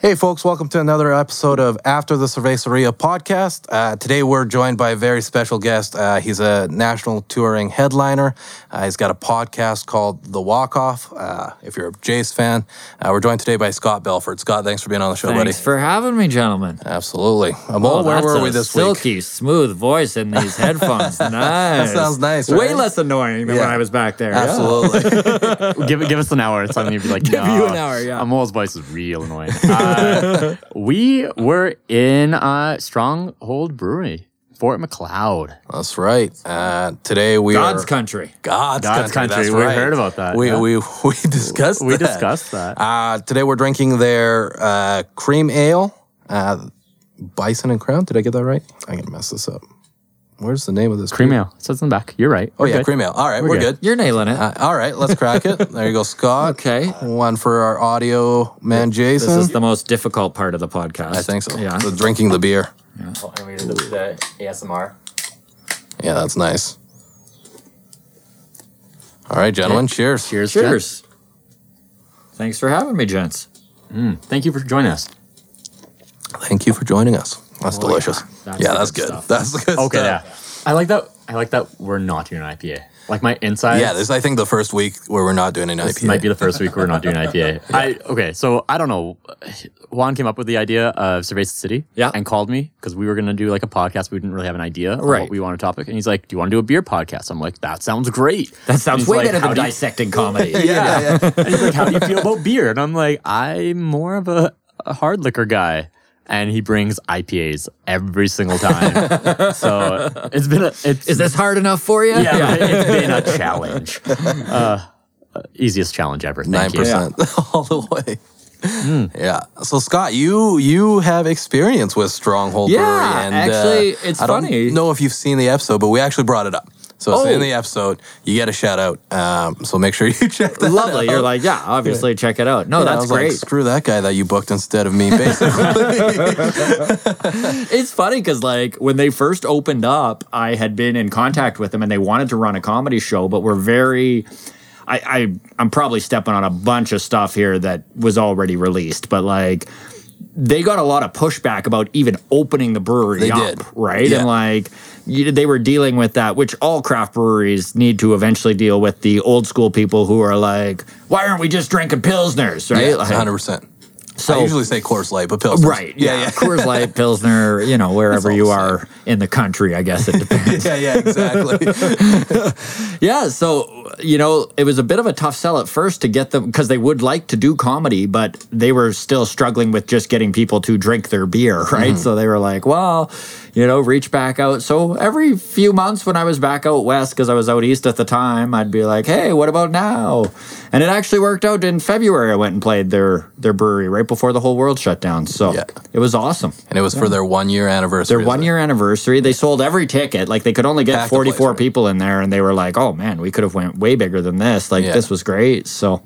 Hey, folks, welcome to another episode of After the Cerveceria podcast. Uh, today, we're joined by a very special guest. Uh, he's a national touring headliner. Uh, he's got a podcast called The Walk Off. Uh, if you're a Jays fan, uh, we're joined today by Scott Belford. Scott, thanks for being on the show, Thanks buddy. for having me, gentlemen. Absolutely. Um, Oh, where that's were we this week? silky, smooth voice in these headphones. nice. That sounds nice, Way less annoying than Yeah. when I was back there. Yeah. Absolutely. give give us an hour. It's something you'd be like, Give no. you an hour, yeah. Amol's voice is real annoying. Uh, we were in uh, Stronghold Brewery, Fort Macleod. That's right. Uh, today, we God's are country. God's, country. God's country. country. That's We right. heard about that, We, yeah. we, we discussed We that. discussed that. Uh, today we're drinking their uh, cream ale, uh, Bison and Crown. Did I get that right? I'm gonna mess this up. Where's the name of this? Cream beer? ale. It says in the back. You're right. Oh We're yeah, good. cream ale. All right, we're, We're good. good. You're nailing it. Uh, all right, let's crack it. There you go, Scott. Okay. One for our audio man, Jason. this is the most difficult part of the podcast. I think so. Yeah. So drinking the beer. Oh, and we did the, the ASMR. Yeah, that's nice. All right, gentlemen. Cheers. Cheers. Jen. Cheers. Thanks for having me, gents. Thank you for joining us. Thank you for joining us. That's Oh, delicious. yeah. Yeah, That's that's, good. good stuff. That's the good Okay, yeah. I like that. I like that we're not doing an IPA. Like my inside. Yeah, this is I think the first week where we're not doing an This IPA. might be the first week we're not doing an IPA. I okay, so I don't know. Juan came up with the idea of Cerveza City, Yeah. and called me because we were gonna do like a podcast. We didn't really have an idea of Right. what we want to topic, and he's like, "Do you want to do a beer podcast?" I'm like, "That sounds great." That sounds He's way like, better than do you-" dissecting comedy. Yeah, and he's like, "How do you feel about beer?" And I'm like, "I'm more of a, a hard liquor guy." And he brings IPAs every single time. so it's been a. It's, Is this hard enough for you? yeah, but it's been a challenge. Uh, uh, easiest challenge ever. Nine Thank you. percent all the way. Yeah. So Scott, you you have experience with Stronghold Yeah, Brewery, and actually, uh, it's I don't know if you've seen the episode, but we actually brought it up. So it's Oh. in the episode. You get a shout out. Um, so make sure you check that. Lovely. out. You're like, yeah, obviously check it out. No, Yeah, that's was like, great. Screw that guy that you booked instead of me, basically. It's funny because like when they first opened up, I had been in contact with them and they wanted to run a comedy show, but were very. I, I I'm probably stepping on a bunch of stuff here that was already released, but like they got a lot of pushback about even opening the brewery They up, did. right? Yeah. And like they were dealing with that, which all craft breweries need to eventually deal with. The old school people who are like, "Why aren't we just drinking pilsners?" Right? yeah, Like, hundred percent. so I usually say Coors Light, but Pilsner. Right. Yeah. yeah. Coors Light, Pilsner, you know, wherever you are in the country, I guess it depends. yeah, yeah, exactly. yeah. So, you know, it was a bit of a tough sell at first to get them because they would like to do comedy, but they were still struggling with just getting people to drink their beer. Right. Mm-hmm. So they were like, well, you know, reach back out. So every few months when I was back out west, because I was out east at the time, I'd be like, hey, what about now? And it actually worked out in February. I went and played their, their brewery right before the whole world shut down. So Yeah. it was awesome. and it was for their one year anniversary. Their one year anniversary, they sold every ticket. Like they could only get Packed the place, 44 right? people in there, and they were like, "Oh man, we could have went way bigger than this. Like Yeah. this was great." So,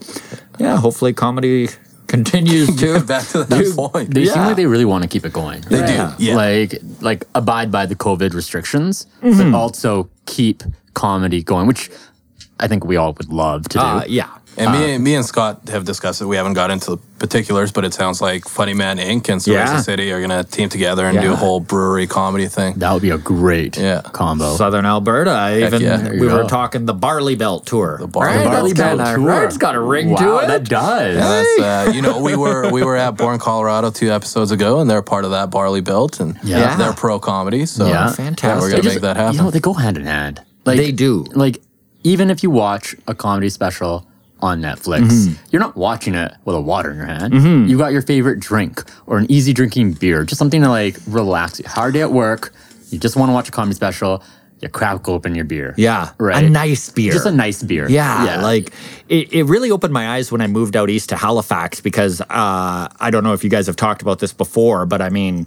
yeah, hopefully comedy continues to Back to that point. They seem like they really want to keep it going. They do, yeah. Like like abide by the COVID restrictions, Mm-hmm. but also keep comedy going, which I think we all would love to do. Uh, yeah. And me, me and Scott have discussed it. We haven't got into the particulars, but it sounds like Funny Man Inc. and Cerveza Yeah. City are going to team together and do a whole brewery comedy thing. That would be a great Yeah. combo. Southern Alberta. I even yeah. There you we were go. talking the Barley Belt tour. The Barley Barley Belt a- tour. right, it's got a ring wow, to it. That does. And that's, uh, you know, we were we were at Born, Colorado two episodes ago, and they're part of that Barley Belt, and Yeah. they're pro comedy. So Yeah. Fantastic. we're gonna make that happen. You know, they go hand in hand. Like They do. Like even if you watch a comedy special on Netflix, Mm-hmm. you're not watching it with a water in your hand. You got your favorite drink or an easy drinking beer, just something to like relax. Hard day at work, you just want to watch a comedy special. You crack open your beer. Yeah, right. A nice beer. Just a nice beer. Yeah, like it, it really opened my eyes when I moved out east to Halifax because uh, I don't know if you guys have talked about this before, but I mean,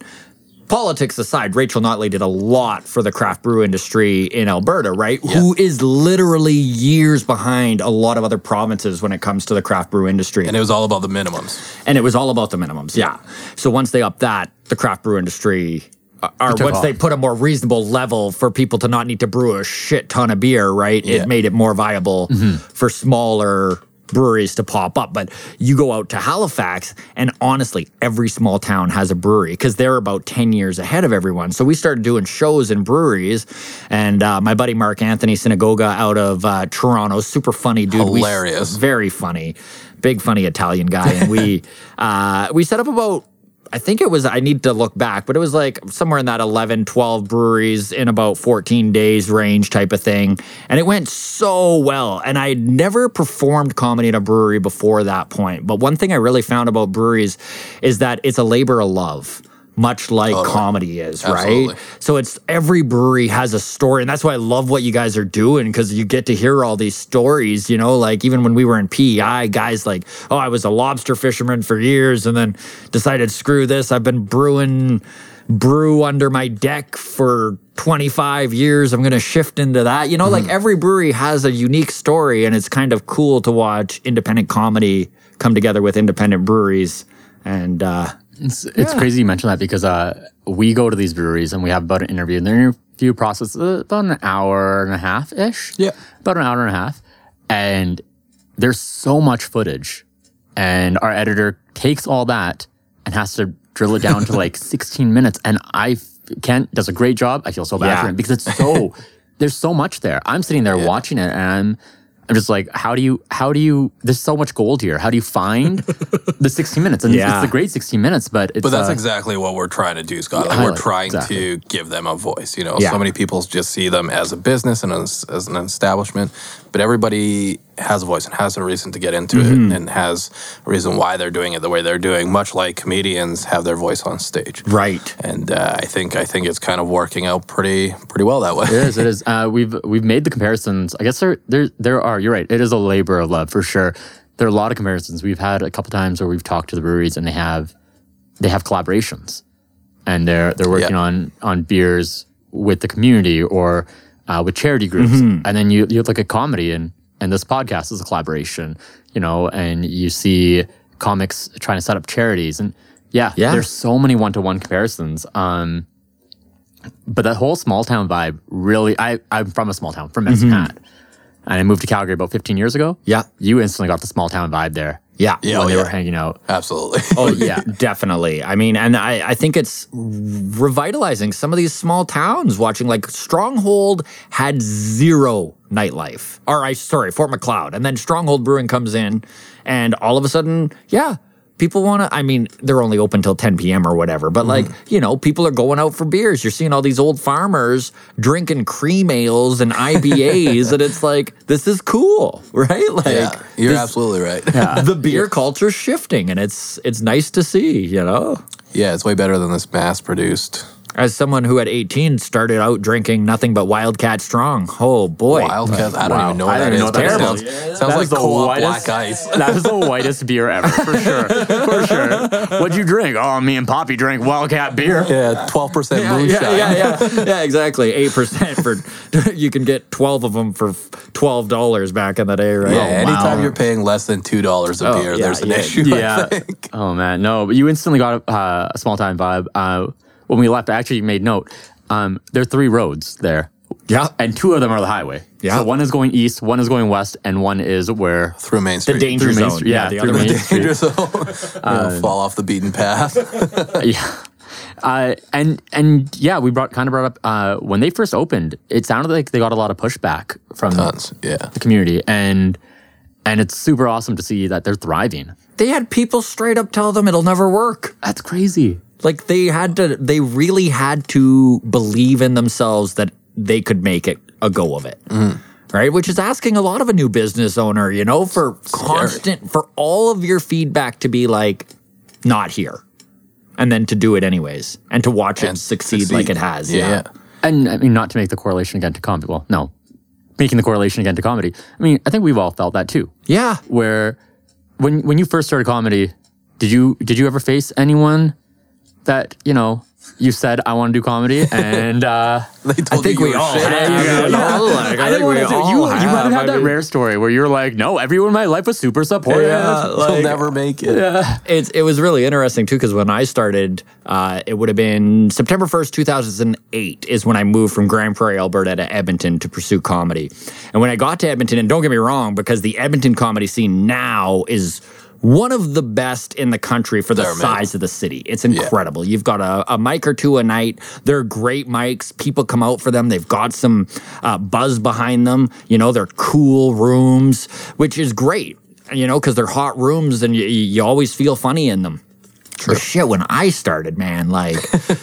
politics aside, Rachel Notley did a lot for the craft brew industry in Alberta, right? Who is literally years behind a lot of other provinces when it comes to the craft brew industry. and it was all about the minimums. And it was all about the minimums, yeah. So once they upped that, the craft brew industry, uh, or once off. they put a more reasonable level for people to not need to brew a shit ton of beer, right? Yeah. It made it more viable for smaller breweries to pop up. But you go out to Halifax, and honestly, every small town has a brewery because they're about 10 years ahead of everyone. So we started doing shows in breweries. And uh, my buddy Mark Anthony Synagoga out of uh, Toronto, super funny dude. We- Hilarious. very funny, big funny Italian guy. And we uh, we set up about I think it was I need to look back, but it was like somewhere in that 11, 12 breweries in about 14 days range type of thing. And it went so well. And I had never performed comedy in a brewery before that point. But one thing I really found about breweries is that it's a labor of love. Much like comedy is, Absolutely. right? So it's every brewery has a story, and that's why I love what you guys are doing because you get to hear all these stories. You know, like even when we were in PEI, guys like, oh, I was a lobster fisherman for years, and then decided screw this. I've been brewing brew under my deck for 25 years. I'm going to shift into that. You know, like every brewery has a unique story, and it's kind of cool to watch independent comedy come together with independent breweries. And uh, It's, it's crazy you mention that because uh, we go to these breweries and we have about an interview. And the interview process is about an hour and a half ish. Yeah. About an hour and a half. And there's so much footage. And our editor takes all that and has to drill it down to like 16 minutes. And I, Kent does a great job. I feel so bad Yeah. for him because it's so, there's so much there. I'm sitting there watching it and I'm, I'm just like, how do you, how do you, there's so much gold here. How do you find the 16 minutes? And Yeah. it's a great 16 minutes, but it's, But that's uh, exactly what we're trying to do, Scott. Like we're trying exactly. to give them a voice. You know, Yeah. so many people just see them as a business and as, as an establishment, but everybody has a voice and has a reason to get into Mm-hmm. it and has a reason why they're doing it the way they're doing. Much like comedians have their voice on stage, right. and uh, I think I think it's kind of working out pretty pretty well that way. It is. It is. Uh, we've we've made the comparisons. I guess there there there are. You're right. It is a labor of love for sure. There are a lot of comparisons. We've had a couple times where we've talked to the breweries and they have they have collaborations, and they're they're working Yeah. on on beers with the community or uh, with charity groups. Mm-hmm. And then you you look at comedy and and this podcast is a collaboration. You know, and you see comics trying to set up charities and. Yeah, Yeah. there's so many one-to-one comparisons. Um, but that whole small town vibe really I, i'm from a small town from Mm-hmm. And i moved to calgary about 15 years ago Yeah. you instantly got the small town vibe there Yeah. Yeah, when oh, they yeah. were hanging out Absolutely. Oh yeah, definitely. I mean, and I, I think it's revitalizing some of these small towns. Watching like Stronghold had zero nightlife, or I sorry, Fort Macleod, and then Stronghold Brewing comes in, and all of a sudden, yeah. People want to, I mean, they're only open till 10 p.m. or whatever, but like, mm-hmm. you know, people are going out for beers. You're seeing all these old farmers drinking cream ales and IPAs, and it's like, this is cool, right? Like, yeah, you're this- absolutely right. the beer culture's shifting and it's it's nice to see, you know. Yeah, it's way better than this mass-produced As someone who at 18 started out drinking nothing but Wildcat Strong. Oh boy. Wildcat. I don't Wow. even know what I that don't is. know what but it that sounds, is. sounds That like the co-op whitest- black ice. that is the whitest beer ever for sure for sure what'd you drink oh me and poppy drank wildcat beer Yeah, twelve percent Yeah, moonshine. yeah, yeah, yeah, yeah, exactly. Eight percent for you can get twelve of them for twelve dollars back in the day, right? Yeah, Oh, anytime wow. you're paying less than two dollars a Oh, beer, yeah, there's an yeah, issue. I yeah. think. Oh man, no, but you instantly got uh, a small time vibe. Uh, when we left, I actually made note. Um, there are three roads there. Yeah. And two of them are the highway. Yeah. So one is going east, one is going west, and one is where Through Main Street. The danger Through zone. Street, yeah, the through other Main one. Street. danger zone. You know, fall off the beaten path. yeah. Uh, and and yeah, we brought kind of brought up uh, when they first opened. It sounded like they got a lot of pushback from Tons. Yeah. the community, and and it's super awesome to see that they're thriving. They had people straight up tell them it'll never work. That's crazy. Like they had to, they really had to believe in themselves that they could make it a go of it. Mm-hmm. Right. Which is asking a lot of a new business owner, you know, for constant, for all of your feedback to be like, not here. And then to do it anyways and to watch it And succeed, like it has. Yeah. Yeah. And I mean, not to make the correlation again to comedy. Well, no, making the correlation again to comedy. I mean, I think we've all felt that too. Yeah. Where when when you first started comedy, did you did you ever face anyone that you know you said I want to do comedy, and uh, They told think you we all shit. have. Yeah, you know, like, I I think don't we want to. all You, you might have have, had I that mean- rare story where you're like, no, everyone in my life was super supportive. Yeah, You'll like- never make it. Yeah. It's, it was really interesting too because when I started, uh, it would have been September 1st, 2008 is when I moved from Grande Prairie, Alberta to Edmonton to pursue comedy. And when I got to Edmonton, and don't get me wrong, because the Edmonton comedy scene now is one of the best in the country for the size of the city. It's incredible. You've got a, a mic or two a night. They're great mics. People come out for them. They've got some uh, buzz behind them. You know, they're cool rooms, which is great. You know, because they're hot rooms and you, you always feel funny in them. But shit, when I started, man, like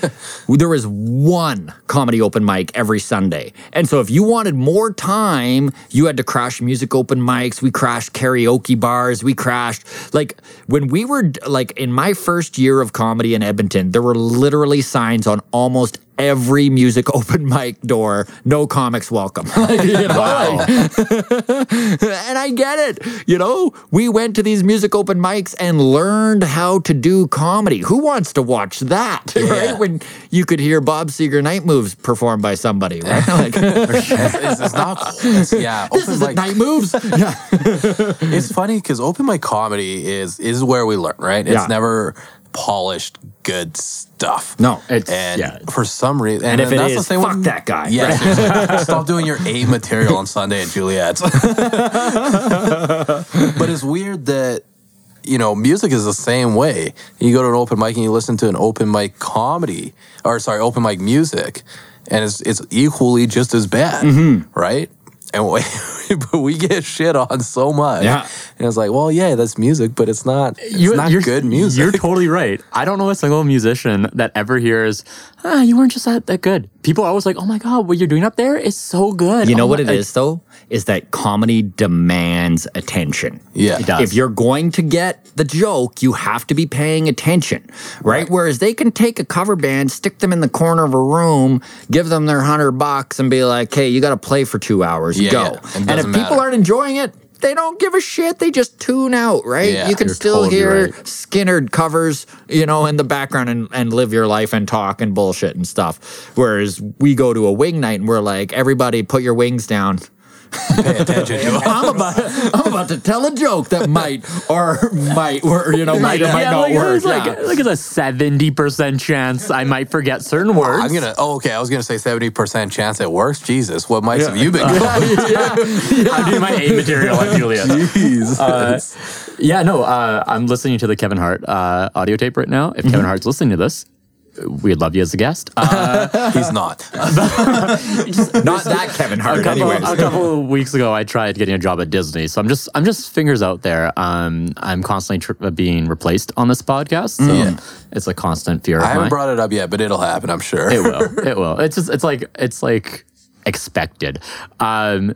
there was one comedy open mic every Sunday. And so if you wanted more time, you had to crash music open mics. We crashed karaoke bars. We crashed like when we were like in my first year of comedy in Edmonton, there were literally signs on almost every music open mic door, no comics welcome. Like, you know, like- and I get it. You know, we went to these music open mics and learned how to do comedy. Who wants to watch that? Right? When you could hear Bob Seger night moves performed by somebody, right? Like, It's, it's, it's not cool. It's, yeah, this is mic. night moves. Yeah. It's funny because open mic comedy is is where we learn, right? It's Yeah. never polished good stuff. No. It's And yeah. for some reason, and, And if it that's is, the same fuck with- that guy. Yeah, seriously. stop doing your A material on Sunday at Juliet's. but it's weird that you know music is the same way. You go to an open mic and you listen to an open mic comedy, or sorry, open mic music, and it's it's equally just as bad, Mm-hmm. right? And but we get shit on so much. Yeah. And it's like, well, yeah, that's music, but it's not. It's You- not you're, good music. You're totally right. I don't know a single musician that ever hears, ah, you weren't just that, that good. People are always like, oh my God, what you're doing up there is so good. You know Oh what my- it is though? Is that comedy demands attention. Yeah. It does. If you're going to get the joke, you have to be paying attention, right? Whereas they can take a cover band, stick them in the corner of a room, give them their hundred bucks, and be like, "Hey, you got to play for two hours. Yeah, Go." yeah. It And if people matter. aren't enjoying it, they don't give a shit. They just tune out, right? Yeah, you can still totally hear right. Skynyrd covers, you know, in the background and, and live your life and talk and bullshit and stuff. Whereas we go to a wing night and we're like, everybody put your wings down. Pay attention to it. I'm about I'm about to tell a joke that might or might or you know might or might yeah, not like, work. There's like, yeah. like it's a seventy percent chance I might forget certain words. I'm gonna. Oh, okay. I was gonna say seventy percent chance it works. Jesus, what mics have you been? going? I'm doing my A material at Julia. Jeez. Uh, yeah, no, uh, I'm listening to the Kevin Hart uh, audio tape right now. If Kevin Hart's listening to this, we'd love you as a guest. Uh, He's not. not that Kevin a Hart. couple, Anyways, a couple of weeks ago, I tried getting a job at Disney, so I'm just I'm just fingers out there. Um, I'm constantly tr- being replaced on this podcast, so Yeah. it's a constant fear of I haven't mine. brought it up yet, but it'll happen. I'm sure. it will, it will. It's just it's like it's like expected. Um,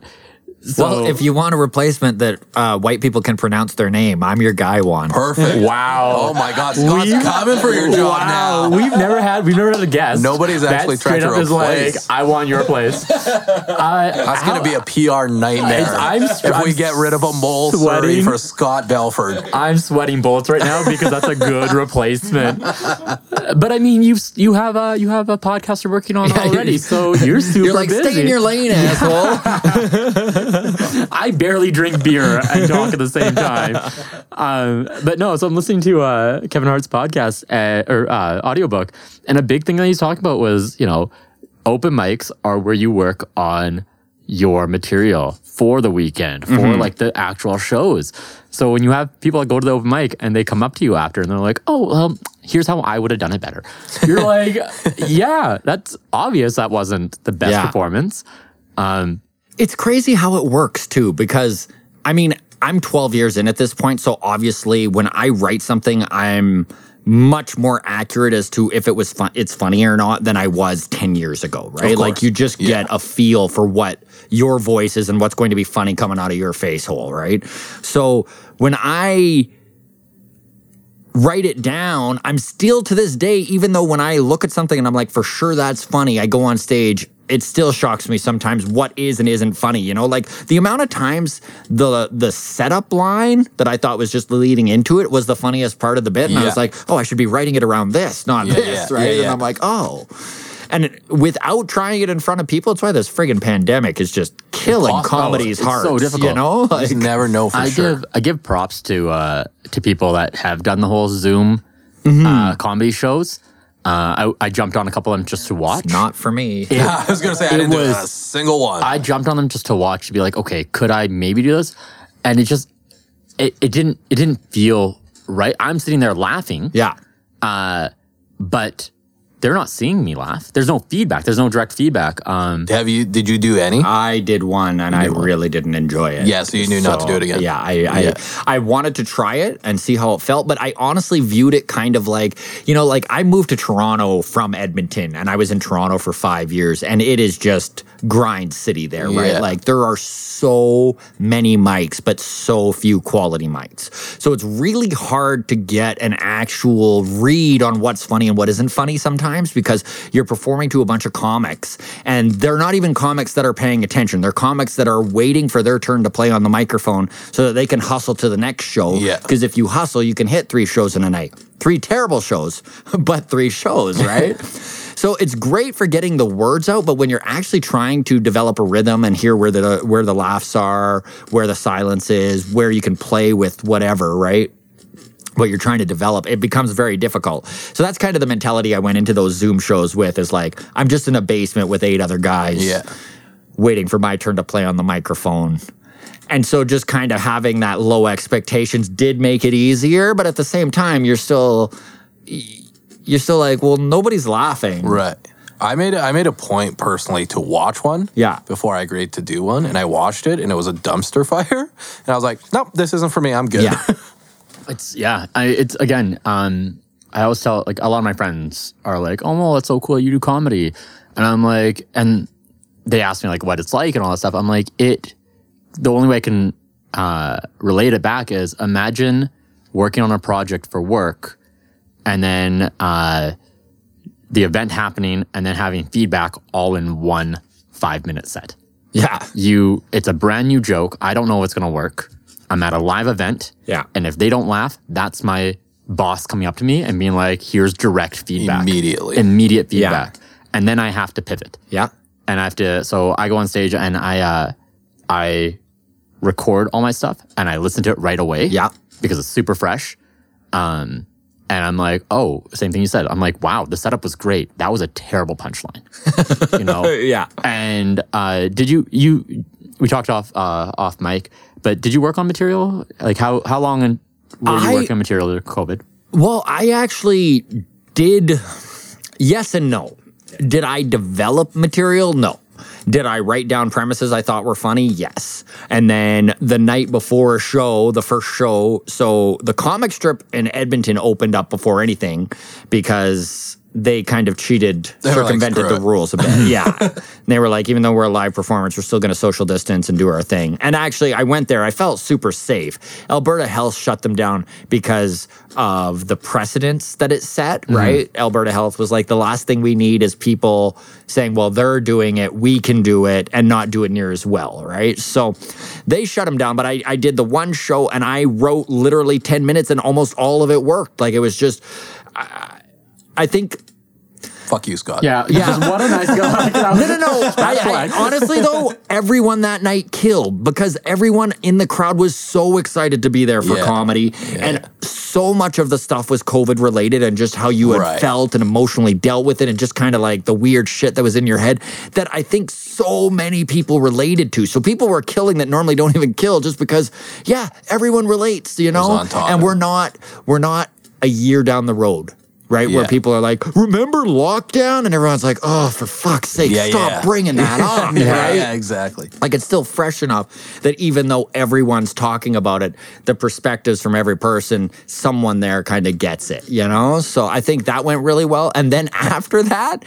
so, well, if you want a replacement that uh, white people can pronounce their name, I'm your guy, Juan. Perfect. wow, Oh my God, Scott's We- coming for your job Wow, now. we've never had we've never had a guest. Nobody's that actually tried to up is like, replace. I want your place. uh, That's gonna be a PR nightmare. It's- I'm str- if we get rid of Amol sweating. For Scott Belford. I'm sweating bullets right now because that's a good replacement. But I mean, you've you have a you have a podcast you're working on already, so you're super You're like, busy. stay in your lane, asshole. I barely drink beer and talk at the same time. Um, but no, so I'm listening to uh, Kevin Hart's podcast uh, or uh, audiobook, and a big thing that he's talking about was, you know, open mics are where you work on your material for the weekend, for like the actual shows. So when you have people that go to the open mic and they come up to you after and they're like, oh, well, here's how I would have done it better. You're like, yeah, that's obvious that wasn't the best Yeah. performance. Um, it's crazy how it works too, because I mean, I'm 12 years in at this point, so obviously when I write something, I'm much more accurate as to if it was fun, it's funny or not than I was 10 years ago, right? Like you just Yeah. get a feel for what your voice is and what's going to be funny coming out of your face hole, right? So when I write it down, I'm still to this day, even though when I look at something and I'm like, for sure that's funny, I go on stage. It still shocks me sometimes what is and isn't funny. You know, like the amount of times the the setup line that I thought was just leading into it was the funniest part of the bit, and I was like, oh, I should be writing it around this, not Yeah, this, yeah, right? yeah, And. I'm like, oh. And without trying it in front of people, it's why this friggin' pandemic is just killing Impossible. comedy's It's hearts. so You difficult. know, You like, just never know for I sure. give I give props to uh, to people that have done the whole Zoom Mm-hmm. uh, comedy shows. Uh, I, I jumped on a couple of them just to watch. not for me. yeah, I was gonna say I it didn't do was- a single one. I jumped on them just to watch to be like, okay, could I maybe do this? And it just it, it didn't it didn't feel right. I'm sitting there laughing, Yeah. but they're not seeing me laugh. There's no feedback. There's no direct feedback. Um, Have you? Did you do any? I did one and I really didn't enjoy it. Yeah, so you knew not to do it again. Yeah, I I, Yeah. I wanted to try it and see how it felt, but I honestly viewed it kind of like, you know, like I moved to Toronto from Edmonton and I was in Toronto for five years and it is just grind city there, right? Like there are so many mics, but so few quality mics. So it's really hard to get an actual read on what's funny and what isn't funny sometimes because you're performing to a bunch of comics and they're not even comics that are paying attention. They're comics that are waiting for their turn to play on the microphone so that they can hustle to the next show. Yeah. Because if you hustle, you can hit three shows in a night. Three terrible shows, but three shows, right? So it's great for getting the words out, but when you're actually trying to develop a rhythm and hear where the where the laughs are, where the silence is, where you can play with whatever, right? What you're trying to develop, it becomes very difficult. So that's kind of the mentality I went into those Zoom shows with is like, I'm just in a basement with eight other guys yeah. waiting for my turn to play on the microphone. And so just kind of having that low expectations did make it easier, but at the same time you're still you're still like, well, nobody's laughing. Right. I made a, I made a point personally to watch one. Yeah. Before I agreed to do one, and I watched it, and it was a dumpster fire, and I was like, nope, this isn't for me. I'm good. Yeah. It's yeah. I, it's again. Um, I always tell like a lot of my friends are like, "Oh, well, that's so cool. You do comedy," and I'm like, and they ask me like what it's like and all that stuff. I'm like, it. The only way I can uh, relate it back is imagine working on a project for work, and then uh, the event happening, and then having feedback all in one five minute set yeah. you it's a brand new joke i don't know going to work i'm at a live event Yeah. and if they don't laugh that's my boss coming up to me and being like here's direct feedback Immediately. immediate feedback and then i have to pivot Yeah. and i have to so i go on stage and i uh i record all my stuff and i listen to it right away Yeah. because it's super fresh um and I'm like, oh, same thing you said. I'm like, wow, the setup was great. That was a terrible punchline. you know? Yeah. And uh, did you you we talked off uh, off mic, but did you work on material? Like how how long in, were you I- working on material during COVID? Well, I actually did yes and no. Did I develop material? No. Did I write down premises I thought were funny? Yes. And then the night before a show, the first show, so the comic strip in Edmonton opened up before anything because they kind of cheated, They were like, circumvented the it." rules a bit. yeah. And they were like, even though we're a live performance, we're still going to social distance and do our thing. And actually, I went there. I felt super safe. Alberta Health shut them down because of the precedents that it set, Mm-hmm. right? Alberta Health was like, the last thing we need is people saying, well, they're doing it, we can do it, and not do it near as well, right? So they shut them down. But I, I did the one show and I wrote literally 10 minutes and almost all of it worked. Like it was just, I, I think Fuck you, Scott. Yeah, Yeah. what a nice guy. no, no, no. I, I, honestly, though, everyone that night killed because everyone in the crowd was so excited to be there for Yeah. comedy. And so much of the stuff was COVID related and just how you had Right. felt and emotionally dealt with it and just kind of like the weird shit that was in your head that I think so many people related to. So people were killing that normally don't even kill just because, yeah, everyone relates, you know? and we're not, we're not a year down the road. Right where people are like, remember lockdown, and everyone's like, "Oh, for fuck's sake, Yeah, stop yeah. bringing that up!" Yeah, right? yeah, exactly. Like it's still fresh enough that even though everyone's talking about it, the perspectives from every person, someone there kind of gets it, you know? So I think that went really well. And then after that,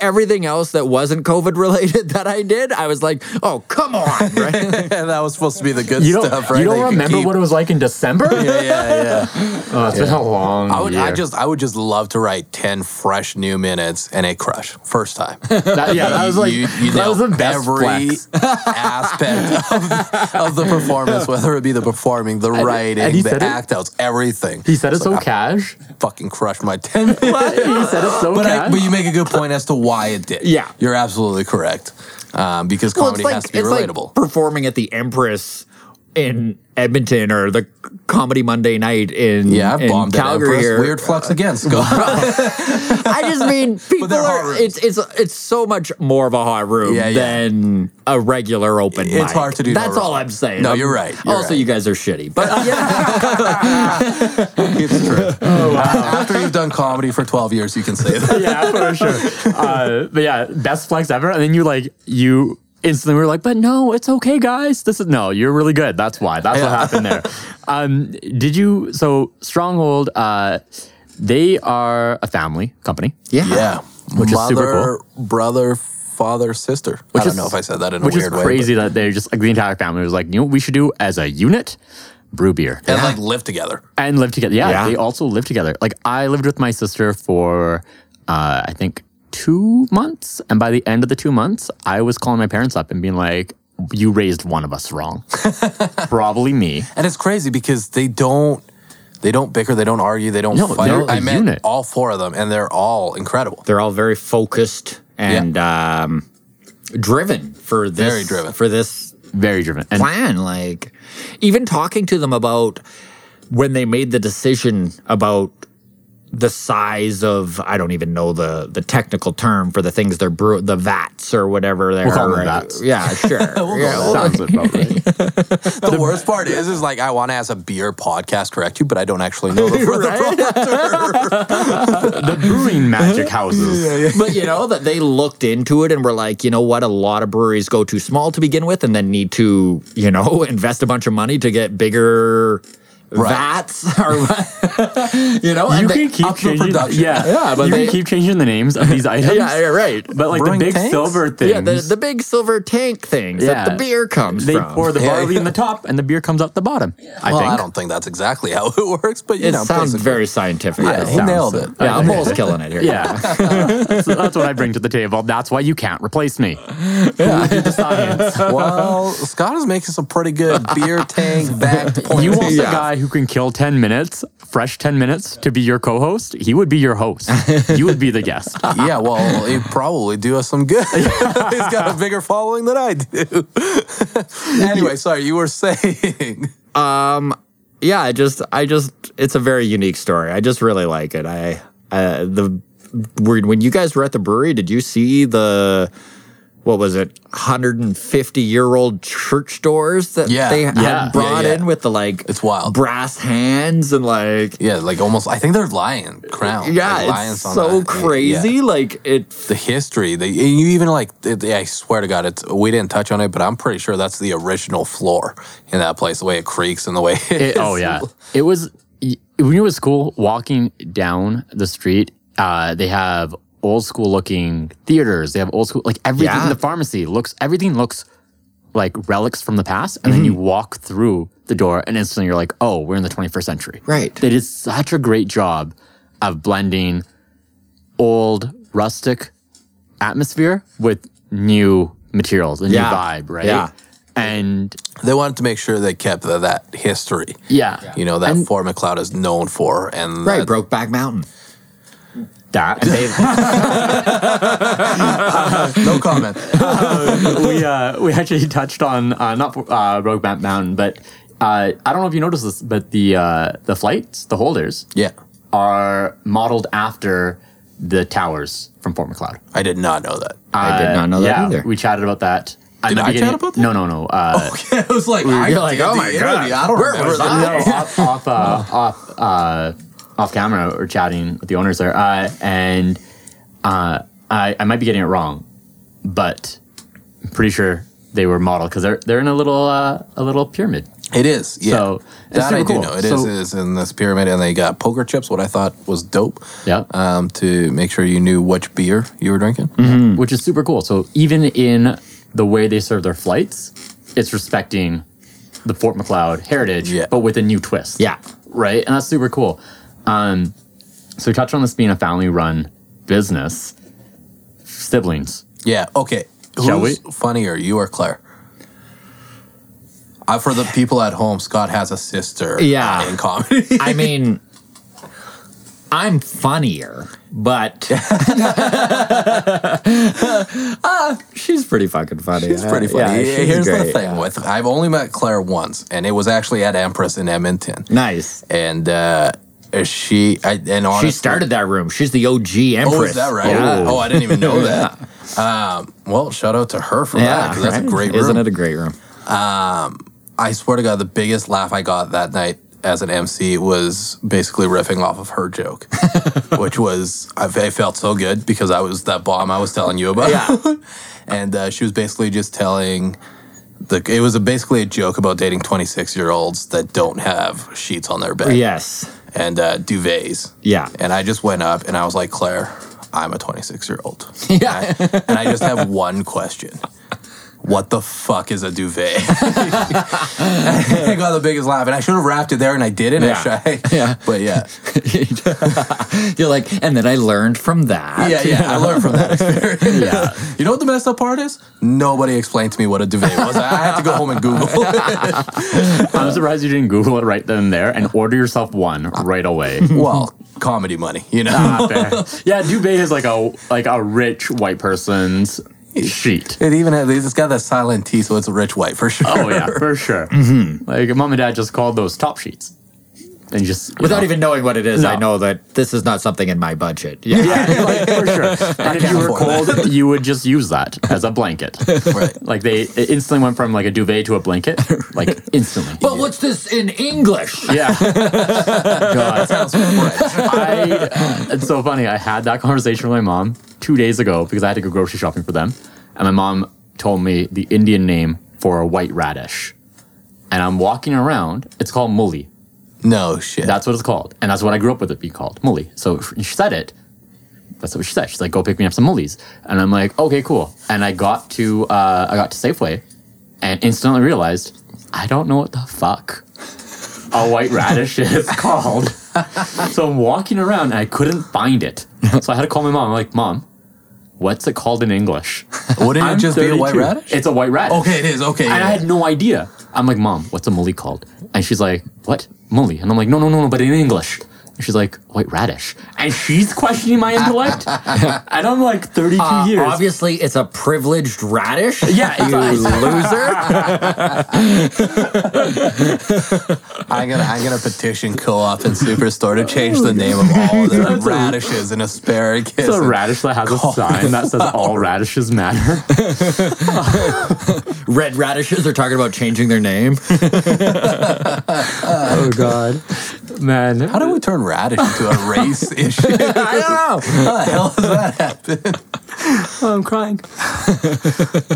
everything else that wasn't COVID related that I did, I was like, oh come on, right? that was supposed to be the good You stuff, right? you don't could remember keep- what it was like in December? Yeah, yeah, yeah. Oh, it's been a long I would, I just, I would just love to write ten fresh new minutes and a crush first time. That- yeah, that was like you, you that was the best every flex. aspect of, of the performance, whether it be the performing, the writing, and the said it- act outs, everything. He said it so I cash. fucking crushed my ten minutes. he said it so But, I, cash. but you make a good point as to why it did. Yeah. you're absolutely correct. Um, because Well, comedy has to be it's like relatable. performing at the Empress in Edmonton or the Comedy Monday Night in, yeah, I've in bombed Calgary. Empress. Here. Weird flex again, Scott. I just mean people they're rooms. It's it's it's so much more of a hot room Yeah, yeah. than a regular open. It's mic. hard to do no That's all wrong. I'm saying. No, you're right, you're also, right. you guys are shitty, but yeah, it's true. Oh, After you've done comedy for 12 years, you can say that. yeah, for sure. Uh, but yeah, best flex ever. And then you like you instantly we were like, but no, it's okay, guys. This is no, you're really good. That's why. That's what happened there. Um, did you? So Stronghold, uh, they are a family company. yeah, Yeah. Which is Mother, super brother, father, sister. Which I don't is- know if I said that in which a is weird way. crazy that they're just like the entire family was like, you know what we should do as a unit? Brew beer but- And like live together. and live together. Yeah, Yeah. they also live together. Like I lived with my sister for uh, I think two months, and by the end of the two months, I was calling my parents up and being like, "You raised one of us wrong, probably me." And it's crazy because they don't they don't bicker, they don't argue, they don't No, fight. they're a I met unit. all four of them and they're all incredible. they're all very focused and um, driven for this. Very driven. for this Very driven. And plan. Like even talking to them about when they made the decision about the size of I don't even know the the technical term for the things they're brew the vats or whatever they're We'll call them right? vats. Yeah, sure. yeah, well, sounds about right. The worst part is is like I want to as a beer podcast correct you, but I don't actually know the, the proper the brewing magic houses. but you know that they looked into it and were like, you know what, a lot of breweries go too small to begin with, and then need to, you know, invest a bunch of money to get bigger vats or you know, You and can keep up the changing. production. Yeah, Yeah, but you they- can keep changing the names of these items. yeah, yeah, right. But like Brewing the big tanks? silver thing. Yeah, the, the big silver tank things that the beer comes they from. pour the Yeah. barley in the top, and the beer comes out the bottom. I well, think. I don't think that's exactly how it works, but you it know, sounds basically. very scientific. Yeah, though. he nailed it. Yeah, I'm almost killing it here. Yeah, that's, that's what I bring to the table. That's why you can't replace me. Who did the science? Well, Scott is making some pretty good beer tank backed points. You want the guy who can kill 10 minutes, fresh 10 minutes, to be your co host? He would be your host. you would be the guest. yeah, well, he'd probably do us some good. He's got a bigger following than I do. anyway, sorry, you were saying. Um, yeah i just i just it's a very unique story i just really like it i uh the when you guys were at the brewery did you see the what was it 150 year old church doors that Yeah. they Yeah. had brought Yeah, yeah. in with the like It's wild. brass hands and like Yeah, like almost. I think they're lion crown. yeah like it's lions on so that. crazy Yeah. like it The history, they, you even like. It, I swear to God, it's we didn't touch on it, but I'm pretty sure that's the original floor in that place. The way it creaks and the way. It It- oh, yeah. It was, when it was cool, walking down the street, uh, they have old school looking theaters. They have old school, like everything. Yeah. The pharmacy looks, everything looks like relics from the past. And then you mm-hmm. walk through the door and instantly you're like, oh, we're in the 21st century. Right. They did such a great job of blending old rustic atmosphere with new materials, a new vibe, right? Yeah. And They wanted to make sure they kept the, that history. yeah, You know that And- Fort Macleod is known for, and right that- brokeback mountain that and they, no comment. we uh, we actually touched on uh, not uh, Brokeback Mountain, but uh, I don't know if you noticed this, but the uh, the flights, the holders, yeah, are modeled after the towers from Fort Macleod. I did not know that. I did not know that yeah, either. We chatted about that. Did I chat about that? No, no, no. Uh, I was like, I you're like, oh my God. I don't where remember was that. no, off off uh, off uh, off camera, we're chatting with the owners there, uh, and uh, I I might be getting it wrong, but I'm pretty sure they were modeled because they're they're in a little uh, a little pyramid. It is. Yeah. So, that I do cool. know. It is So- is in this pyramid, and they got poker chips, what I thought was dope. Yeah. Um, to make sure you knew which beer you were drinking. Mm-hmm. which is super cool. So even in the way they serve their flights, it's respecting the Fort Macleod heritage, Yeah. but with a new twist. Yeah. right, and that's super cool. Um, so we touched on this being a family-run business. Siblings. Yeah. Okay. Shall Who's funnier, you or Claire? Uh, for the people at home, Scott has a sister. Yeah. In comedy. I mean, I'm funnier, but uh, she's pretty fucking funny. She's pretty Uh, funny. yeah, she's Here's the thing with I've only met Claire once, and it was actually at Empress in Edmonton. Nice. And uh, she, I, and honestly, She started that room. She's the OG empress. Oh, is that right? Yeah. Oh, I didn't even know that. Um, well, shout out to her for that Yeah, because that's a right? great Isn't it a great room? I swear to God, the biggest laugh I got that night as an MC was basically riffing off of her joke, which was I, I felt so good because I was that bomb I was telling you about. Yeah. and uh, she was basically just telling the it was a, basically a joke about dating 26 year olds that don't have sheets on their bed Yes. And uh, duvets. Yeah. And I just went up and I was like, Claire, I'm a 26 year old. Yeah. and I just have one question. What the fuck is a duvet? I got the biggest laugh, and I should have wrapped it there, and I didn't. Yeah. I, Yeah. but yeah, You're like, and then I learned from that. yeah, yeah. I learned from that experience. Yeah. You know what the messed up part is? Nobody explained to me what a duvet was. I had to go home and Google. it. I'm surprised you didn't Google it right then and there and order yourself one right away. well, comedy money, you know. Ah, yeah, duvet is like a like a rich white person's sheet. It even has, it's got that silent T, so it's a rich white for sure. Oh yeah, for sure. Mm-hmm. Like mom and dad just called those top sheets, and just Without know. even knowing what it is, I know that this is not something in my budget. Yeah. Yeah, like, for sure. And if you were afford cold, you would just use that as a blanket. Right. Like they it instantly went from like a duvet to a blanket, like instantly. But what's this in English? yeah, God, sounds I, it's so funny. I had that conversation with my mom two days ago because I had to go grocery shopping for them, and my mom told me the Indian name for a white radish, and I'm walking around. It's called mulli. No shit. That's what it's called. And that's what I grew up with it being called, mulli. So she said it. That's what she said. She's like, go pick me up some mullies. And I'm like, okay, cool. And I got to uh, I got to Safeway and instantly realized I don't know what the fuck a white radish is called. so I'm walking around and I couldn't find it. So I had to call my mom. I'm like, Mom, what's it called in English? Wouldn't I'm it just be a white radish? It's a white radish. Okay, it is. Okay. And yeah. I had no idea. I'm like, Mom, what's a mully called? And she's like, What? Mully. And I'm like, No, no, no, no, but in English. And she's like, White radish. And she's questioning my intellect. and I'm like 32 Uh, years. Obviously, it's a privileged radish. Yeah, you loser. I'm gonna I'm gonna petition co-op and superstore to change the name of all the That's a- radishes and asparagus. It's a radish that has a sign that says all radishes matter. Red radishes are talking about changing their name. oh God, man! How do we turn radish into a race issue? I don't know. How the hell does that happen? I'm crying.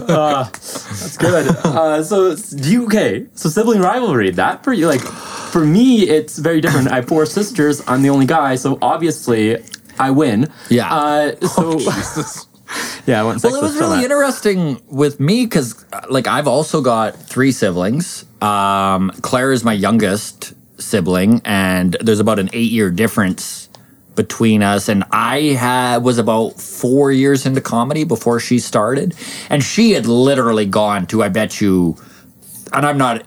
uh, that's good. Uh, so do you okay? So sibling rivalry that for you like for me it's very different. I have four sisters. I'm the only guy, so obviously I win. Yeah. Uh, so Jesus. yeah, I went Well, it was really that. interesting with me because, like, I've also got three siblings. Um, Claire is my youngest sibling, and there's about an eight year difference between us. And I had was about four years into comedy before she started, and she had literally gone to, I bet you, and I'm not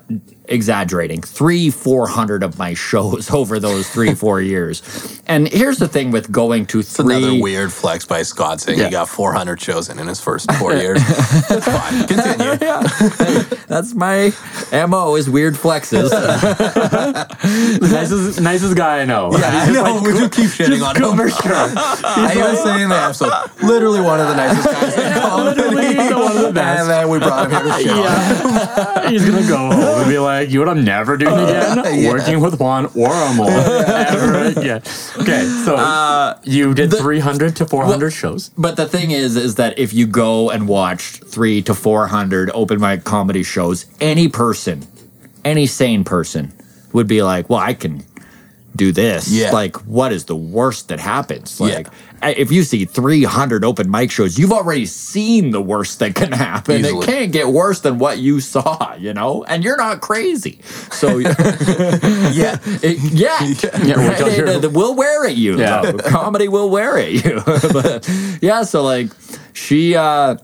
exaggerating, three, four hundred of my shows over those three, four years. And here's the thing with going to It's three. another weird flex by Scott saying Yeah. he got 400 shows in in his first four years. That's fine. Continue. That's my mo is weird flexes. nicest, nicest guy I know. I know, we do keep shitting on him. For sure. I even say in the episode, literally one of the nicest guys in comedy. Literally the one of the best. And then we brought him here to shit on. Yeah. He's gonna go home and be like, like, you know what I'm never doing again? Yeah. Working with Juan or Amol ever again. Okay, so Uh, you did 300 to 400 shows. But the thing is, is that if you go and watch three to four hundred open mic comedy shows, any person, any sane person, would be like, "Well, I can do this." Yeah. Like, what is the worst that happens? Like, I- if you see three hundred open mic shows, you've already seen the worst that can happen. Easily. It can't get worse than what you saw, you know. And you're not crazy, so Yeah. it, yeah, Yeah, we'll right? It- it will wear at you. Yeah. though. comedy will wear at you. but yeah, so like she uh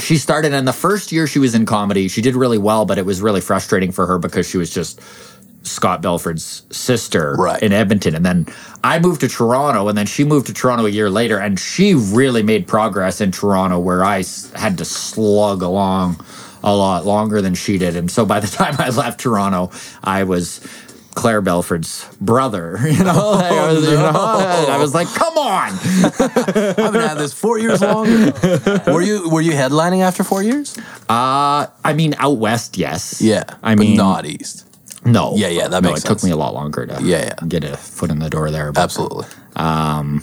she started and the first year she was in comedy, she did really well, but it was really frustrating for her because she was just Scott Belford's sister Right. in Edmonton. And then I moved to Toronto, and then she moved to Toronto a year later, and she really made progress in Toronto where I had to slug along a lot longer than she did. And so by the time I left Toronto, I was Claire Belford's brother. You know, I, was, you know, I was like, come on. I've been at this four years longer. were you were you headlining after four years? Uh, I mean, out west, yes. Yeah. I mean, not east. No. Yeah, yeah, that no, makes it took me a lot longer to Yeah, yeah. get a foot in the door there. But Absolutely. Um,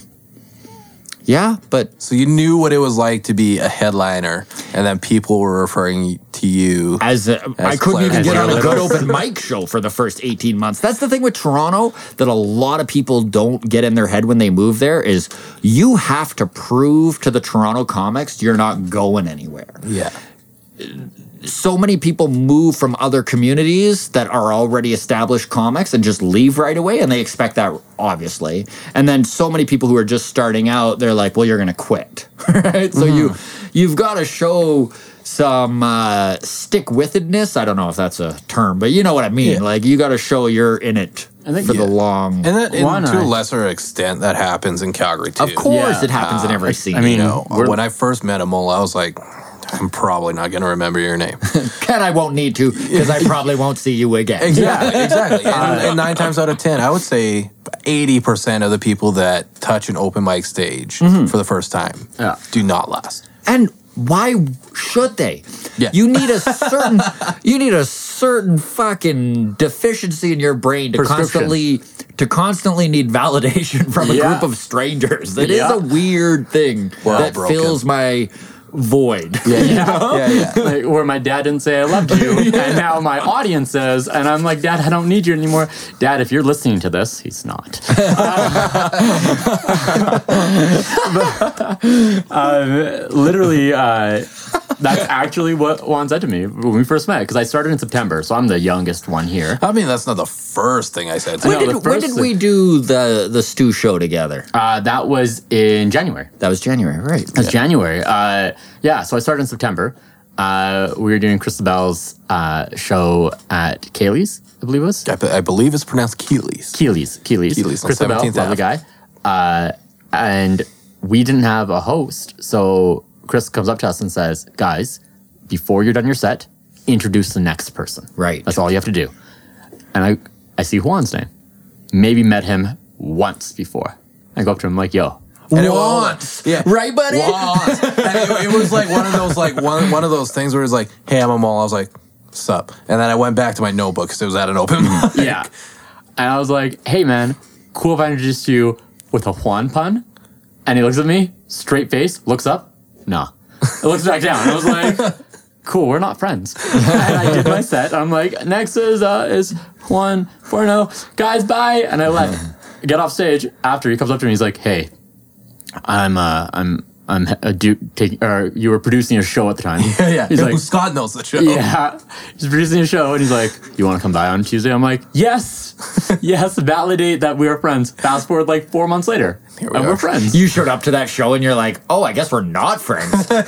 yeah, but So you knew what it was like to be a headliner, and then people were referring to you. as, I couldn't even get on a good open mic show for the first 18 months. That's the thing with Toronto that a lot of people don't get in their head when they move there is you have to prove to the Toronto comics you're not going anywhere. Yeah. So many people move from other communities that are already established comics and just leave right away and they expect that obviously and then so many people who are just starting out they're like well you're gonna quit right so you you've got to show some uh, stick-withedness i don't know if that's a term but you know what i mean Yeah. like you got to show you're in it I think- for the Yeah. long And that, and to a lesser extent, that happens in Calgary too. of course Yeah. it happens in every scene I mean, You know, when I first met Amol, I was like, I'm probably not going to remember your name. and i won't need to because i probably won't see you again Exactly, exactly. And, and nine times out of ten, I would say eighty percent of the people that touch an open mic stage mm-hmm. for the first time Yeah. do not last. And why should they? Yeah. You need a certain you need a certain fucking deficiency in your brain to constantly to constantly need validation from a Yeah. group of strangers. It is Yeah. a weird thing We're that broken. fills my void. Yeah, yeah, yeah, yeah. like, where my dad didn't say I loved you, and now my audience says, and I'm like, Dad, I don't need you anymore. Dad, if you're listening to this, he's not. uh, literally, uh, that's actually what Juan said to me when we first met, because I started in September, so I'm the youngest one here. I mean, that's not the first thing I said. To When you. No, did, when first did we do the the stew show together? Uh, that was in January. That was January, right? That's January. Uh, yeah, so I started in September. Uh, we were doing Christabel's uh, show at Kaylee's, I believe it was. I, be- I believe it's pronounced Keeley's. Keely's, Keely's, Keely's on Christabel, 17th lovely guy. Uh, and we didn't have a host, so Chris comes up to us and says, "Guys, before you're done your set, introduce the next person. Right. That's all you have to do." And I, I see Juan's name. Maybe met him once before. I go up to him like, "Yo, And it- Once. yeah, Right, buddy? Once. And it, it was like one of those like one one of those things where it's like, "Hey, I'm Amol." I was like, "Sup?" And then I went back to my notebook because it was at an open mic. yeah." And I was like, "Hey, man, cool if I introduced you with a Juan pun." And he looks at me, straight face, looks up, nah. It looks back down. I was like, "Cool, we're not friends." and I did my set. I'm like, "Next is uh, is Juan Forno, guys, bye." And I left. Get off stage. After he comes up to me, he's like, "Hey, I'm uh, I'm I'm a dude taking or you were producing a show at the time." yeah, yeah. He's like, Scott knows the show. yeah, he's producing a show, and he's like, "You want to come by on Tuesday?" I'm like, "Yes, yes." Validate that we are friends. Fast forward like four months later, we and are. we're friends. You showed up to that show and you're like, oh, I guess we're not friends.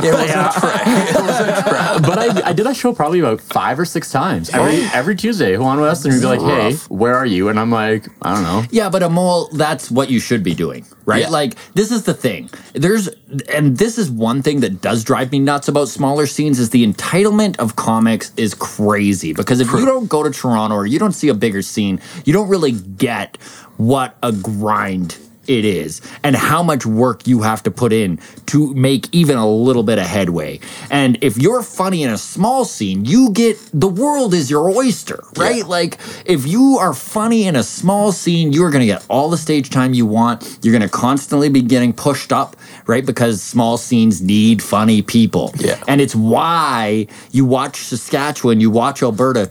It was a trick. It was a trick. but I, I did that show probably about five or six times every every Tuesday. Juan West and he'd be like, "Hey, where are you?" And I'm like, "I don't know." Yeah, but Amol, that's what you should be doing, right? Yeah. Like, this is the thing. There's, and this is one thing that does drive me nuts about smaller scenes is the entitlement of comics is crazy. Because if you don't go to Toronto or you don't see a bigger scene, you don't really get what a grind it is and how much work you have to put in to make even a little bit of headway. And if you're funny in a small scene, you get the world is your oyster, right? Yeah. Like if you are funny in a small scene, you're going to get all the stage time you want. You're going to constantly be getting pushed up, right? Because small scenes need funny people. Yeah. And it's why you watch Saskatchewan, you watch Alberta.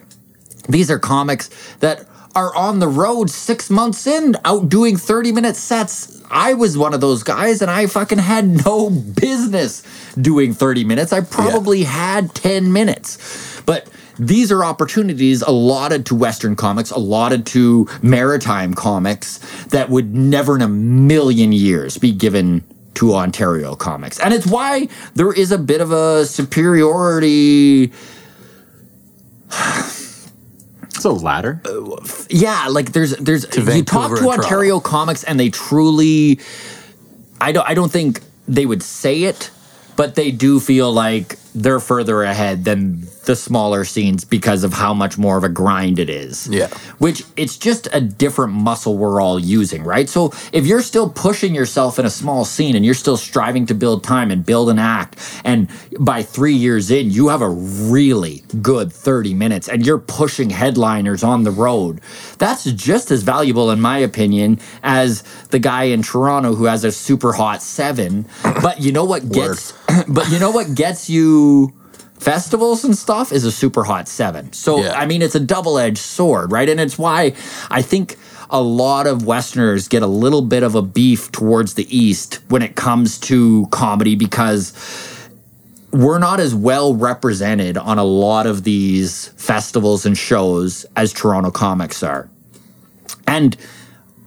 These are comics that are on the road six months in, out doing 30 minute sets. I was one of those guys and I fucking had no business doing 30 minutes. I probably had 10 minutes. But these are opportunities allotted to Western comics, allotted to maritime comics that would never in a million years be given to Ontario comics. And it's why there is a bit of a superiority So ladder. yeah, like there's there's you Vancouver talk to Ontario comics and they truly I don't I don't think they would say it, but they do feel like they're further ahead than the smaller scenes because of how much more of a grind it is. Yeah. Which it's just a different muscle we're all using, right? So if you're still pushing yourself in a small scene and you're still striving to build time and build an act, and by three years in, you have a really good 30 minutes and you're pushing headliners on the road, that's just as valuable, in my opinion, as the guy in Toronto who has a super hot seven. But you know what gets but you know what gets you festivals and stuff is a super hot seven. So Yeah. I mean it's a double-edged sword, right? And it's why I think a lot of Westerners get a little bit of a beef towards the East when it comes to comedy because we're not as well represented on a lot of these festivals and shows as Toronto comics are. And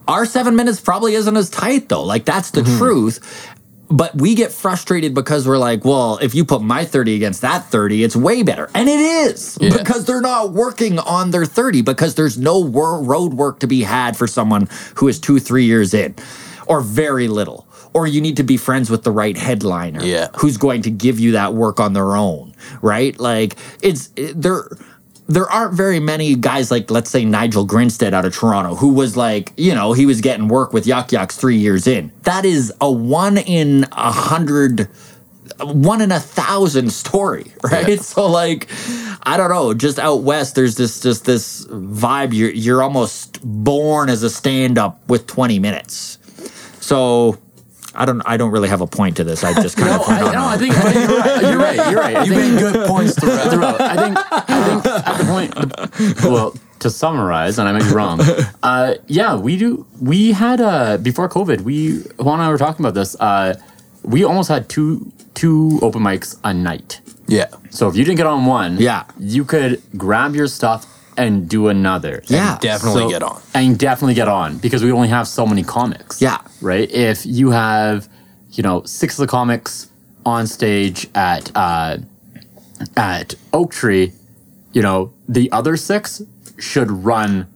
our seven minutes probably isn't as tight though. Like that's the mm-hmm. truth. But we get frustrated because we're like, well, if you put my 30 against that 30, it's way better. And it is Yeah. because they're not working on their 30 because there's no wor- road work to be had for someone who is two, three years in or very little. Or you need to be friends with the right headliner Yeah. who's going to give you that work on their own, right? Like it's eh, it, there aren't very many guys like let's say Nigel Grinstead out of Toronto who was like, you know, he was getting work with Yuk Yuk's 3 years in. That is a 1 in a hundred, one in a thousand story, right? Yeah. So like, I don't know, just out west, there's this just this vibe. You're you're almost born as a stand up with 20 minutes. So I don't I don't really have a point to this. I just kind of went on no, a- I think, I think you're right. You're right. You're right. You think, made good points throughout. throughout. I think, I think at the point, well, to summarize, and I might be wrong. Uh, yeah, we do. We had uh, before COVID. We Juan and I were talking about this. Uh, we almost had two two open mics a night. Yeah. So if you didn't get on one, Yeah. you could grab your stuff and do another. Yeah. Definitely So- get on. and definitely get on because we only have so many comics. Yeah. Right. If you have, you know, six of the comics on stage at uh, at Oak Tree, you know, the other six should run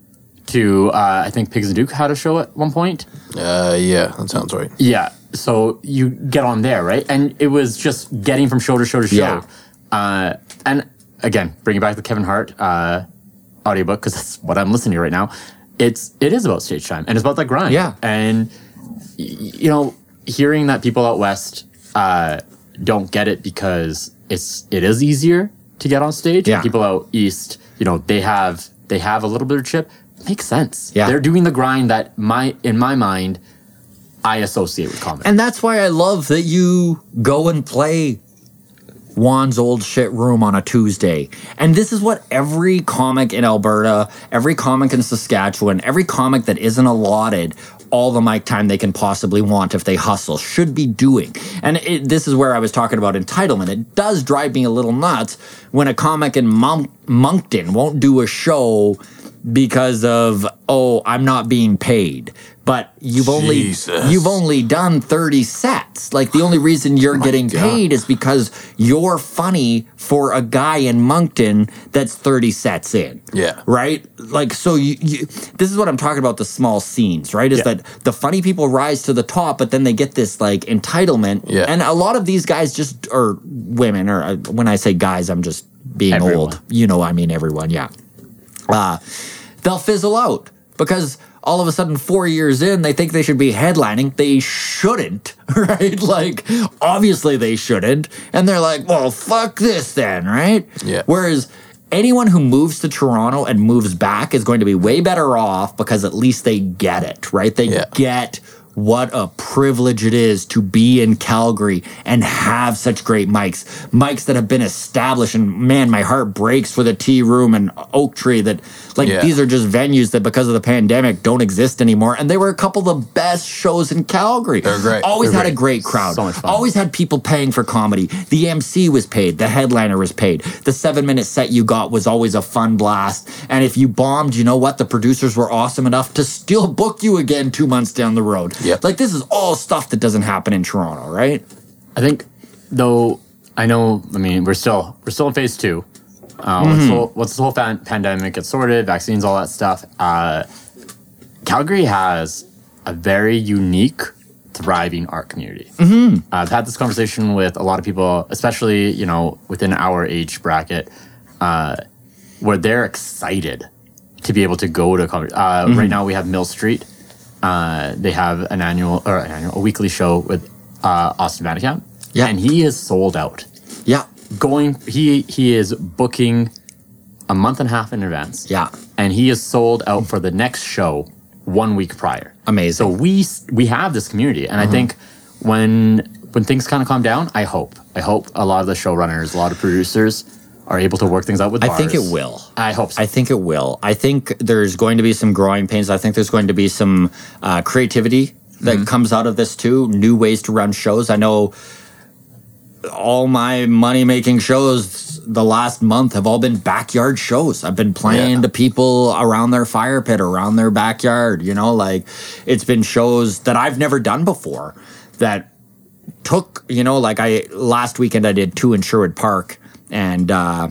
to. Uh, I think Pigs and Duke had a show at one point. Uh, yeah, that sounds right. Yeah. So you get on there, right? And it was just getting from show to show to show. Yeah. Uh, and again, bringing back the Kevin Hart uh, audiobook because that's what I'm listening to right now. It's it is about stage time and it's about that grind. Yeah. And y- you know, hearing that people out west uh, don't get it because it's it is easier to get on stage. Yeah. And people out east, you know, they have they have a little bit of chip. Makes sense. Yeah. They're doing the grind that my in my mind I associate with comedy. And that's why I love that you go and play Juan's old shit room on a Tuesday. And this is what every comic in Alberta, every comic in Saskatchewan, every comic that isn't allotted all the mic time they can possibly want if they hustle should be doing. And it, this is where I was talking about entitlement. It does drive me a little nuts when a comic in Monk- Moncton won't do a show because of oh I'm not being paid. But you've only Jesus. you've only done 30 sets. Like the only reason you're getting God. paid is because you're funny for a guy in Moncton that's 30 sets in. Yeah. Right? Like so you, you this is what I'm talking about the small scenes, right? Is Yeah. that the funny people rise to the top but then they get this like entitlement. Yeah. And a lot of these guys just or women or uh, when I say guys I'm just being Everyone. old. You know I mean everyone, yeah uh, they'll fizzle out because all of a sudden, four years in, they think they should be headlining. They shouldn't, right? Like, obviously they shouldn't. And they're like, well, fuck this then, right? Yeah. Whereas anyone who moves to Toronto and moves back is going to be way better off because at least they get it, right? They Yeah. get what a privilege it is to be in Calgary and have such great mics. Mics that have been established. And man, my heart breaks for the Tea Room and Oak Tree that, like, Yeah. these are just venues that because of the pandemic don't exist anymore. And they were a couple of the best shows in Calgary. They're great. Always They're had a great. great crowd. So much fun. Always had people paying for comedy. The MC was paid. The headliner was paid. The seven minute set you got was always a fun blast. And if you bombed, you know what? The producers were awesome enough to still book you again two months down the road. Yep. Like this is all stuff that doesn't happen in Toronto, right? I think, though, I know. I mean, we're still we're still in phase two. Uh, once, the whole, once this whole fan- pandemic gets sorted, vaccines, all that stuff, uh, Calgary has a very unique, thriving art community. I've had this conversation with a lot of people, especially you know within our age bracket, uh, where they're excited to be able to go to. Uh, Right now, we have Mill Street. Uh, they have an annual or an annual, a weekly show with uh, Austin Vandekamp. Yeah. and he is sold out. Yeah. Going, he he is booking a month and a half in advance. Yeah. and he is sold out for the next show one week prior. Amazing. So we we have this community, and I think when when things kind of calm down, I hope I hope a lot of the showrunners, a lot of producers are able to work things out with. bars. I think it will. I hope so. I think it will. I think there's going to be some growing pains. I think there's going to be some uh, creativity that comes out of this too. New ways to run shows. I know all my money making shows the last month have all been backyard shows. I've been playing Yeah. to people around their fire pit, around their backyard. You know, like it's been shows that I've never done before that took, you know, like I last weekend I did two in Sherwood Park and uh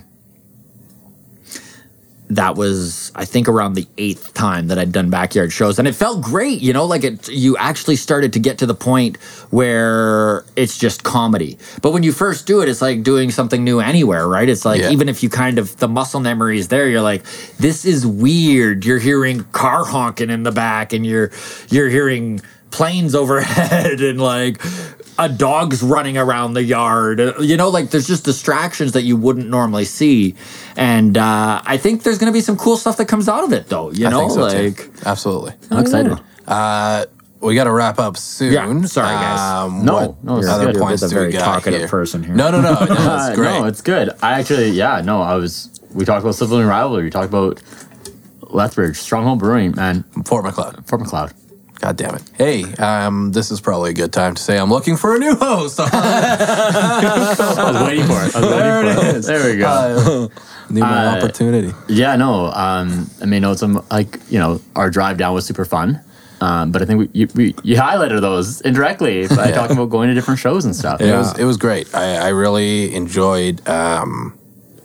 that was I think around the eighth time that I'd done backyard shows, and it felt great. You know, like it. You actually started to get to the point where it's just comedy. But when you first do it, it's like doing something new anywhere, right? It's like Yeah. even if you kind of the muscle memory is there, you're like, this is weird. You're hearing car honking in the back, and you're you're hearing planes overhead, and like a dog's running around the yard. You know, like there's just distractions that you wouldn't normally see. And uh, I think there's going to be some cool stuff that comes out of it, though. You I know, think so too. like absolutely. I'm excited. Uh, we got to wrap up soon. Yeah, sorry, guys. Um, No, what no, it's other good. points You're the do very talkative here? person here. No, no, no, no. It's great. no, it's good. I actually, yeah, no, I was. We talked about sibling rivalry. We talked about Lethbridge, Stronghold Brewing, man, Fort Macleod. Fort Macleod. God damn it. Hey, um, this is probably a good time to say I'm looking for a new host. I was waiting for it. I was There waiting it it. is. There we go. Uh, more Uh, opportunity. Yeah, no. Um, I mean, it's um, like you know, our drive down was super fun. Um, but I think we, you, we you highlighted those indirectly by Yeah. talking about going to different shows and stuff. It was it was great. I, I really enjoyed um,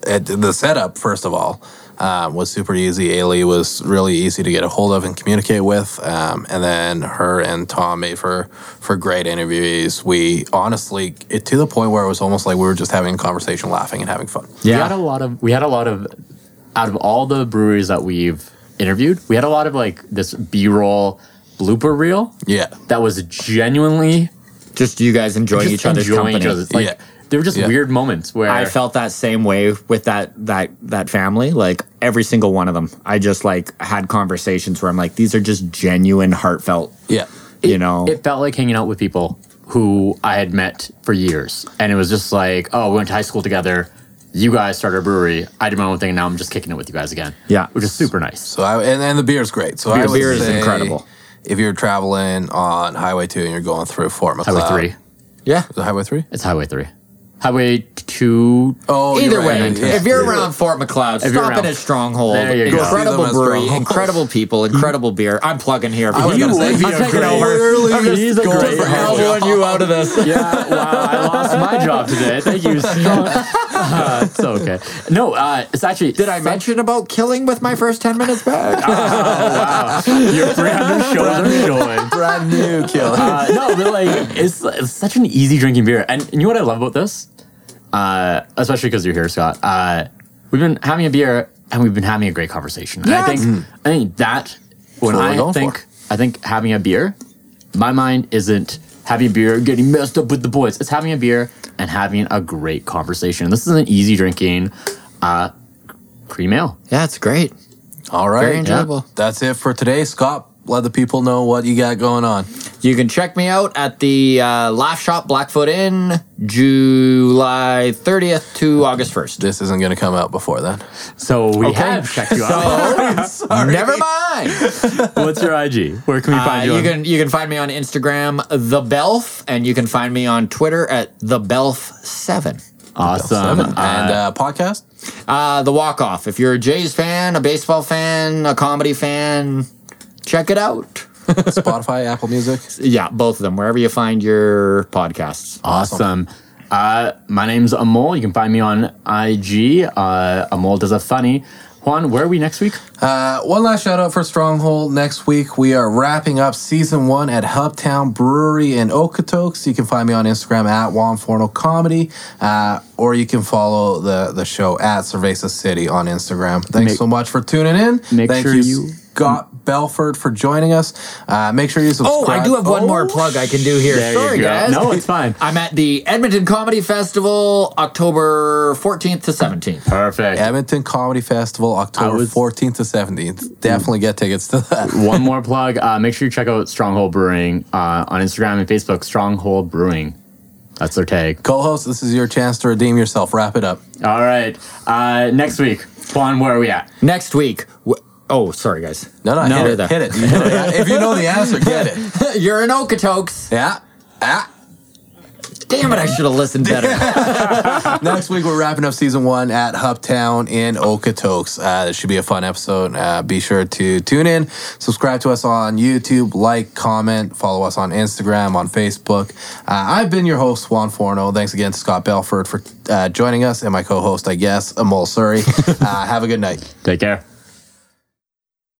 the setup. First of all, um, was super easy. Ailey was really easy to get a hold of and communicate with. Um, and then her and Tom made for for great interviews. We honestly, it to the point where it was almost like we were just having a conversation, laughing and having fun. Yeah, We had a lot of we had a lot of out of all the breweries that we've interviewed, we had a lot of like this B roll blooper reel Yeah, that was genuinely Just you guys enjoying each other's enjoying company. each other's. Like Yeah. they were just Yeah. weird moments where I felt that same way with that that that family. Like every single one of them, I just like had conversations where I'm like, these are just genuine, heartfelt. yeah, You know, it felt like hanging out with people who I had met for years. And it was just like, oh, we went to high school together. You guys started a brewery. I did my own thing, and now I'm just kicking it with you guys again. Yeah. Which is super nice. So I and, and the beer's great. So I Beer- would beer is say incredible. If you're traveling on Highway Two and you're going through Fort Macleod, Highway 3. yeah. Is it Highway Three? It's Highway 3. Highway 2. Oh, Either way, right. If you're around Fort Macleod, you're stop around- in at Stronghold. There you go. Incredible them brewery, incredible people, incredible beer. I'm plugging here. I was You gonna say, would be I'm a taking great- over. I'm just He's a going great for elbowing you out of this. Yeah, wow, I lost my job today. Thank you. Strong. Uh, it's okay. No, uh, it's actually. Did I mention about killing with my first 10 minutes back? your 300 shows are showing? brand new killer. Uh, no, but like it's, it's such an easy drinking beer, and, and you know what I love about this, uh, especially because you're here, Scott. Uh, we've been having a beer and we've been having a great conversation. And I Yes. think I think that when I think for. I think having a beer, my mind isn't having a beer, getting messed up with the boys. It's having a beer and having a great conversation. This is an easy drinking uh, cream ale. Yeah, it's great. All right. Very enjoyable. That's it for today. Scott, let the people know what you got going on. You can check me out at the uh, Laugh Shop Blackfoot Inn, July 30th to August 1st. This isn't going to come out before then. So we Okay. have checked you out. Never mind. What's your IG? Where can we Uh, find you? you on- can you can find me on Instagram, the Belf, and you can find me on Twitter at the Belf Seven. awesome. and uh, podcast? Uh, the Walk Off. If you're a Jays fan, a baseball fan, a comedy fan, check it out. Spotify, Apple Music. Yeah, both of them. Wherever you find your podcasts. Awesome. Uh, my name's Amol. You can find me on IG. Uh, Amol does a funny. Juan, where are we next week? Uh, one last shout out for Stronghold. Next week, we are wrapping up season one at Hubtown Brewery in Okotoks. You can find me on Instagram at Juan Forno Comedy, uh, or you can follow the, the show at Cerveza City on Instagram. Thanks Make- so much for tuning in. Make Thank sure you, you- Scott Belford, for joining us. Uh, make sure you subscribe. Oh. I do have one Oh, more plug I can do here. There you Sorry, go. guys. No, it's fine. I'm at the Edmonton Comedy Festival, October 14th to 17th. Perfect. Edmonton Comedy Festival, October was- 14th to 17th. Definitely get tickets to that. One more plug. Uh, make sure you check out Stronghold Brewing uh, on Instagram and Facebook. Stronghold Brewing. That's their tag. Co host, this is your chance to redeem yourself. Wrap it up. All right. Uh, next week, Juan, where are we at? Next week. w- Oh, sorry, guys. No, no, No. hit it. Hit it. You know the- if you know the answer, get it. You're in Okotoks. Yeah. Ah. Damn it, I should have listened better. Next week, we're wrapping up season one at Hubtown in Okotoks. Uh, it should be a fun episode. Uh, be sure to tune in, subscribe to us on YouTube, like, comment, follow us on Instagram, on Facebook. Uh, I've been your host, Juan Forno. Thanks again to Scott Belford for uh, joining us and my co host, I guess, Amol Suri. uh, have a good night. Take care.